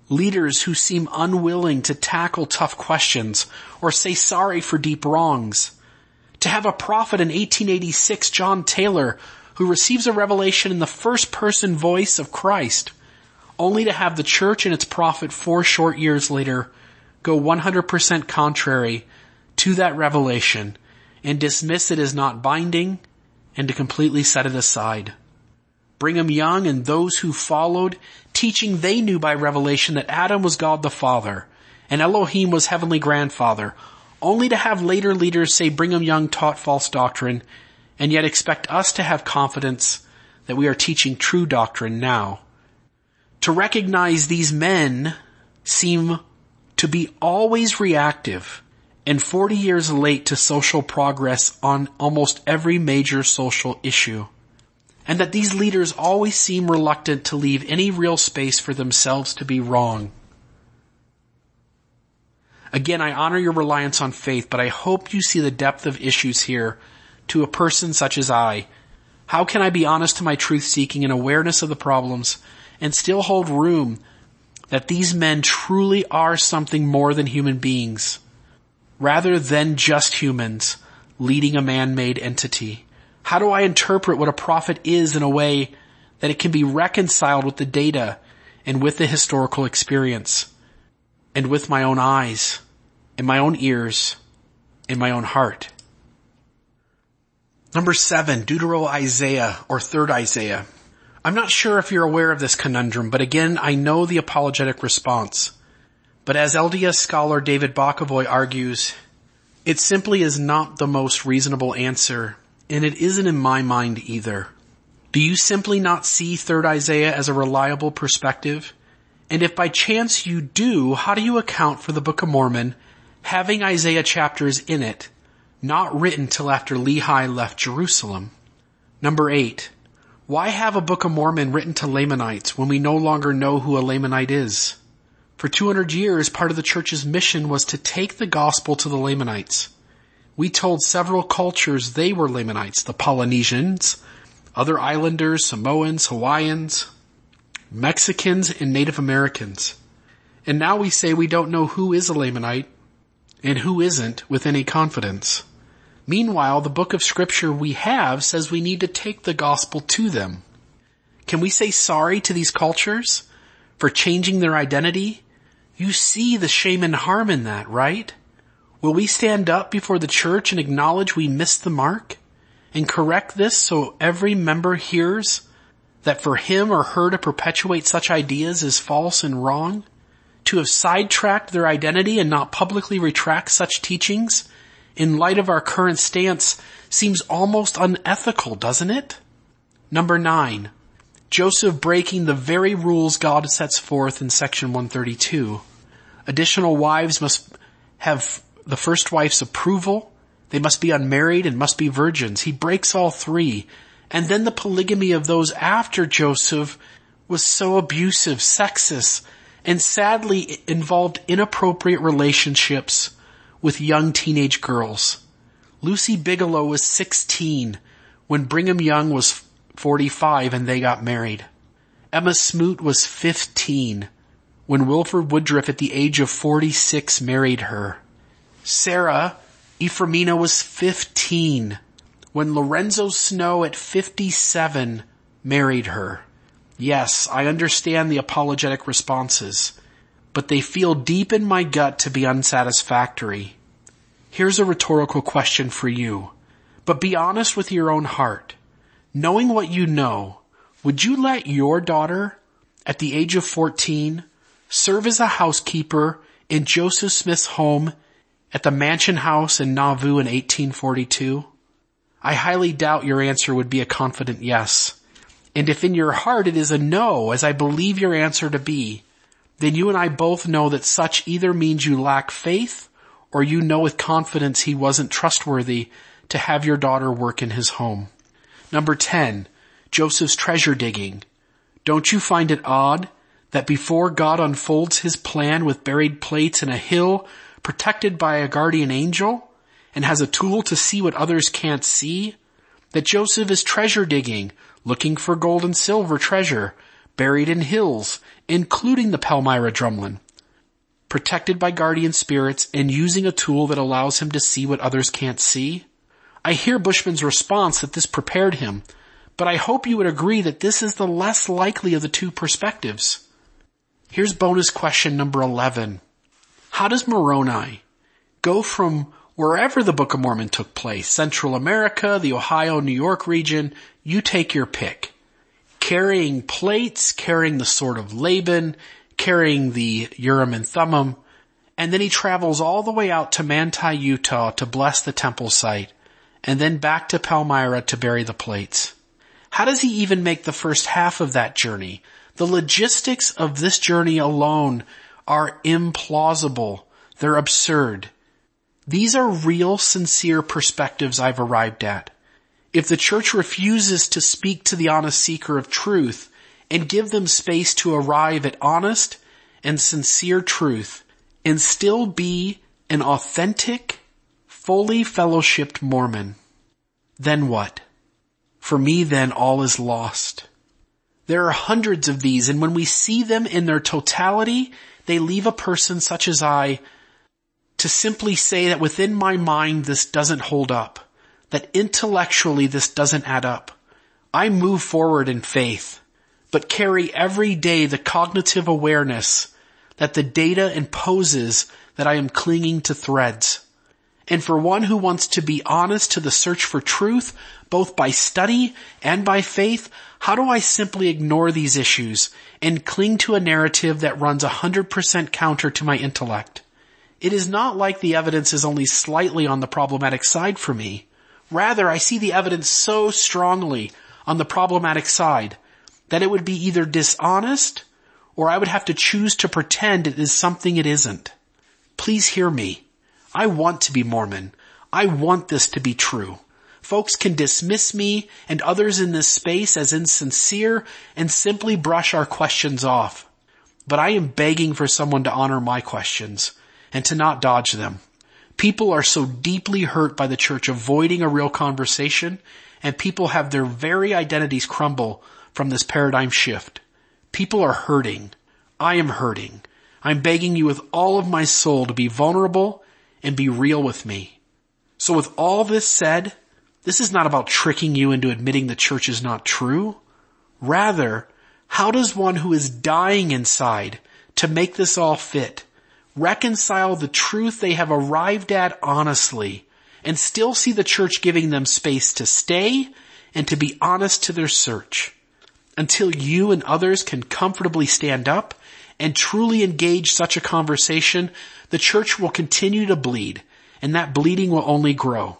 Leaders who seem unwilling to tackle tough questions or say sorry for deep wrongs. To have a prophet in 1886, John Taylor, who receives a revelation in the first person voice of Christ, only to have the church and its prophet four short years later go 100% contrary to that revelation and dismiss it as not binding and to completely set it aside. Brigham Young and those who followed, teaching they knew by revelation that Adam was God the Father and Elohim was Heavenly Grandfather, only to have later leaders say Brigham Young taught false doctrine and yet expect us to have confidence that we are teaching true doctrine now. To recognize these men seem to be always reactive and 40 years late to social progress on almost every major social issue. And that these leaders always seem reluctant to leave any real space for themselves to be wrong. Again, I honor your reliance on faith, but I hope you see the depth of issues here to a person such as I. How can I be honest to my truth seeking and awareness of the problems and still hold room that these men truly are something more than human beings? Rather than just humans leading a man-made entity? How do I interpret what a prophet is in a way that it can be reconciled with the data and with the historical experience and with my own eyes and my own ears and my own heart? Number seven, Deutero Isaiah or third Isaiah. I'm not sure if you're aware of this conundrum, but again, I know the apologetic response. But as LDS scholar David Bokovoy argues, it simply is not the most reasonable answer, and it isn't in my mind either. Do you simply not see 3rd Isaiah as a reliable perspective? And if by chance you do, how do you account for the Book of Mormon having Isaiah chapters in it, not written till after Lehi left Jerusalem? Number 8. Why have a Book of Mormon written to Lamanites when we no longer know who a Lamanite is? For 200 years, part of the church's mission was to take the gospel to the Lamanites. We told several cultures they were Lamanites, the Polynesians, other islanders, Samoans, Hawaiians, Mexicans, and Native Americans. And now we say we don't know who is a Lamanite and who isn't with any confidence. Meanwhile, the book of scripture we have says we need to take the gospel to them. Can we say sorry to these cultures for changing their identity you see the shame and harm in that, right? Will we stand up before the church and acknowledge we missed the mark and correct this so every member hears that for him or her to perpetuate such ideas is false and wrong? To have sidetracked their identity and not publicly retract such teachings in light of our current stance seems almost unethical, doesn't it? Number nine, Joseph breaking the very rules God sets forth in section 132. Additional wives must have the first wife's approval. They must be unmarried and must be virgins. He breaks all three. And then the polygamy of those after Joseph was so abusive, sexist, and sadly involved inappropriate relationships with young teenage girls. Lucy Bigelow was 16 when Brigham Young was 45 and they got married. Emma Smoot was 15 when Wilford Woodruff at the age of 46 married her. Sarah Ephraimina was 15 when Lorenzo Snow at 57 married her. Yes, I understand the apologetic responses, but they feel deep in my gut to be unsatisfactory. Here's a rhetorical question for you, but be honest with your own heart knowing what you know, would you let your daughter at the age of 14 serve as a housekeeper in Joseph Smith's home at the mansion house in Nauvoo in 1842? I highly doubt your answer would be a confident yes. And if in your heart it is a no, as I believe your answer to be, then you and I both know that such either means you lack faith or you know with confidence he wasn't trustworthy to have your daughter work in his home. Number 10, Joseph's treasure digging. Don't you find it odd that before God unfolds his plan with buried plates in a hill protected by a guardian angel and has a tool to see what others can't see, that Joseph is treasure digging, looking for gold and silver treasure buried in hills, including the Palmyra drumlin, protected by guardian spirits and using a tool that allows him to see what others can't see? I hear Bushman's response that this prepared him, but I hope you would agree that this is the less likely of the two perspectives. Here's bonus question number 11. How does Moroni go from wherever the Book of Mormon took place, Central America, the Ohio, New York region, you take your pick, carrying plates, carrying the sword of Laban, carrying the Urim and Thummim, and then he travels all the way out to Manti, Utah to bless the temple site, and then back to Palmyra to bury the plates. How does he even make the first half of that journey? The logistics of this journey alone are implausible. They're absurd. These are real, sincere perspectives I've arrived at. If the church refuses to speak to the honest seeker of truth and give them space to arrive at honest and sincere truth and still be an authentic, fully fellowshipped Mormon, then what? For me then all is lost. There are hundreds of these, and when we see them in their totality, they leave a person such as I to simply say that within my mind this doesn't hold up, that intellectually this doesn't add up. I move forward in faith, but carry every day the cognitive awareness that the data imposes that I am clinging to threads. And for one who wants to be honest to the search for truth, both by study and by faith, how do I simply ignore these issues and cling to a narrative that runs 100% counter to my intellect? It is not like the evidence is only slightly on the problematic side for me. Rather, I see the evidence so strongly on the problematic side that it would be either dishonest or I would have to choose to pretend it is something it isn't. Please hear me. I want to be Mormon. I want this to be true. Folks can dismiss me and others in this space as insincere and simply brush our questions off. But I am begging for someone to honor my questions and to not dodge them. People are so deeply hurt by the church avoiding a real conversation and people have their very identities crumble from this paradigm shift. People are hurting. I am hurting. I'm begging you with all of my soul to be vulnerable and be real with me. So with all this said, this is not about tricking you into admitting the church is not true. Rather, how does one who is dying inside to make this all fit reconcile the truth they have arrived at honestly and still see the church giving them space to stay and to be honest to their search until you and others can comfortably stand up and truly engage such a conversation, the church will continue to bleed and that bleeding will only grow.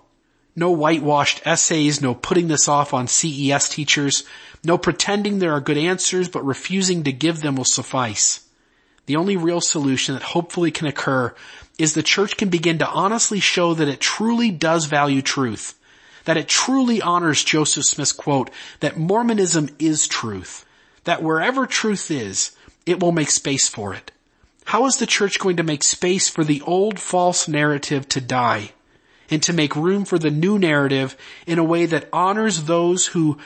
No whitewashed essays, no putting this off on CES teachers, no pretending there are good answers but refusing to give them will suffice. The only real solution that hopefully can occur is the church can begin to honestly show that it truly does value truth, that it truly honors Joseph Smith's quote that Mormonism is truth, that wherever truth is, it will make space for it. How is the church going to make space for the old false narrative to die and to make room for the new narrative in a way that honors those who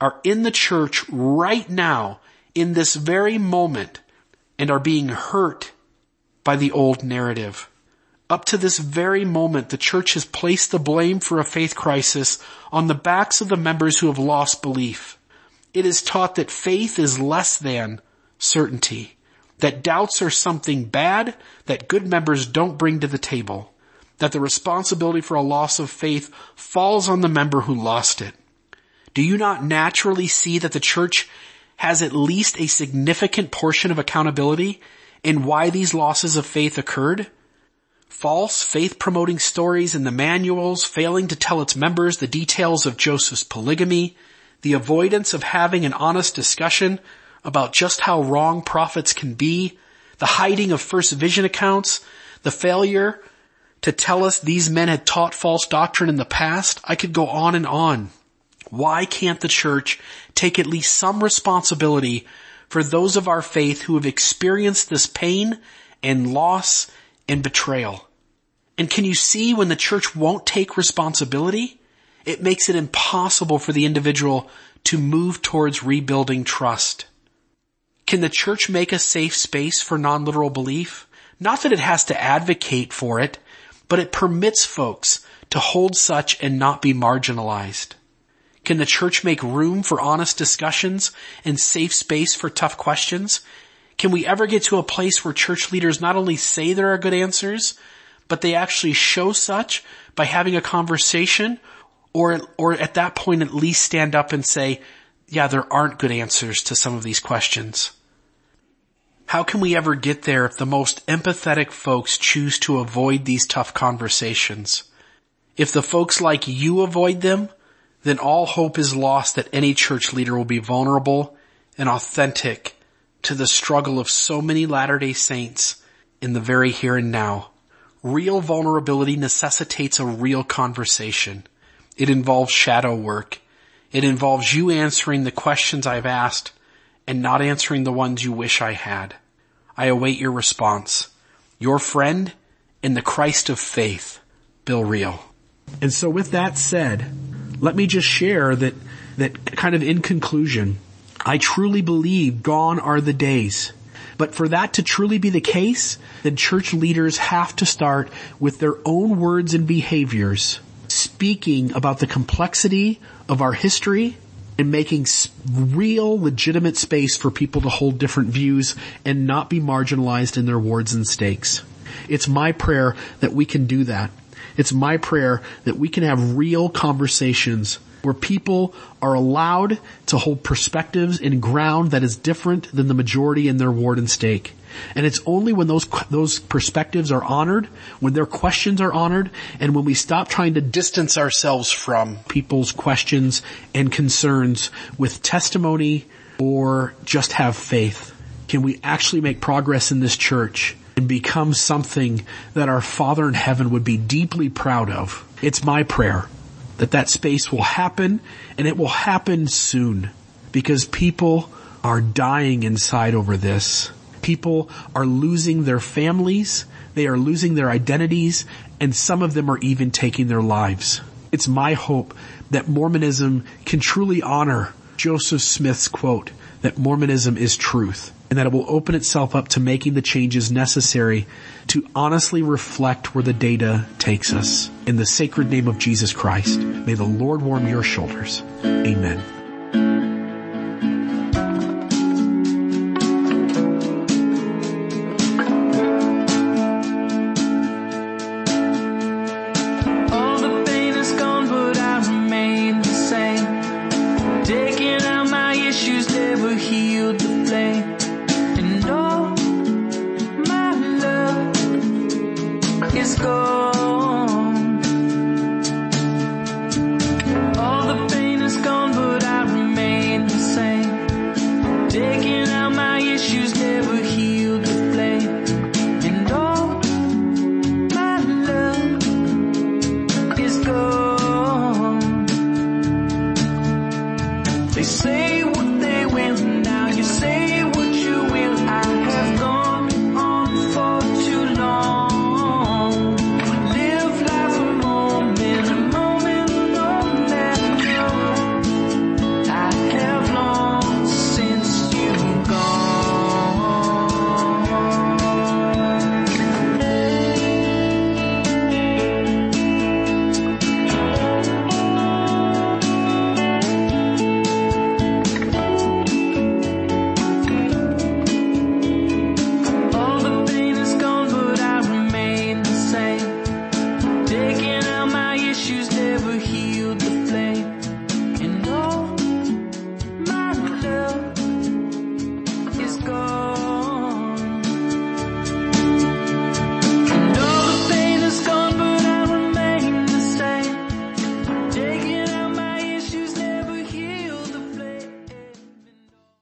are in the church right now in this very moment and are being hurt by the old narrative? Up to this very moment, the church has placed the blame for a faith crisis on the backs of the members who have lost belief. It is taught that faith is less than certainty that doubts are something bad that good members don't bring to the table, that the responsibility for a loss of faith falls on the member who lost it. Do you not naturally see that the church has at least a significant portion of accountability in why these losses of faith occurred? False faith promoting stories in the manuals failing to tell its members the details of Joseph's polygamy, the avoidance of having an honest discussion about just how wrong prophets can be, the hiding of first vision accounts, the failure to tell us these men had taught false doctrine in the past. I could go on and on. Why can't the church take at least some responsibility for those of our faith who have experienced this pain and loss and betrayal. And can you see when the church won't take responsibility? It makes it impossible for the individual to move towards rebuilding trust. Can the church make a safe space for non-literal belief? Not that it has to advocate for it, but it permits folks to hold such and not be marginalized. Can the church make room for honest discussions and safe space for tough questions? Can we ever get to a place where church leaders not only say there are good answers, but they actually show such by having a conversation or, or at that point at least stand up and say, yeah, there aren't good answers to some of these questions. How can we ever get there if the most empathetic folks choose to avoid these tough conversations? If the folks like you avoid them, then all hope is lost that any church leader will be vulnerable and authentic to the struggle of so many Latter-day Saints in the very here and now. Real vulnerability necessitates a real conversation. It involves shadow work. It involves you answering the questions I've asked and not answering the ones you wish I had. I await your response. Your friend in the Christ of faith, Bill Reel. And so with that said, let me just share that, that kind of in conclusion, I truly believe gone are the days. But for that to truly be the case, then church leaders have to start with their own words and behaviors, speaking about the complexity of our history and making real legitimate space for people to hold different views and not be marginalized in their wards and stakes. It's my prayer that we can do that. It's my prayer that we can have real conversations where people are allowed to hold perspectives in ground that is different than the majority in their ward and stake. And it's only when those, those perspectives are honored, when their questions are honored, and when we stop trying to distance ourselves from people's questions and concerns with testimony or just have faith, can we actually make progress in this church and become something that our Father in heaven would be deeply proud of. It's my prayer that that space will happen and it will happen soon because people are dying inside over this. People are losing their families. They are losing their identities and some of them are even taking their lives. It's my hope that Mormonism can truly honor Joseph Smith's quote that Mormonism is truth and that it will open itself up to making the changes necessary to honestly reflect where the data takes us. In the sacred name of Jesus Christ, may the Lord warm your shoulders. Amen.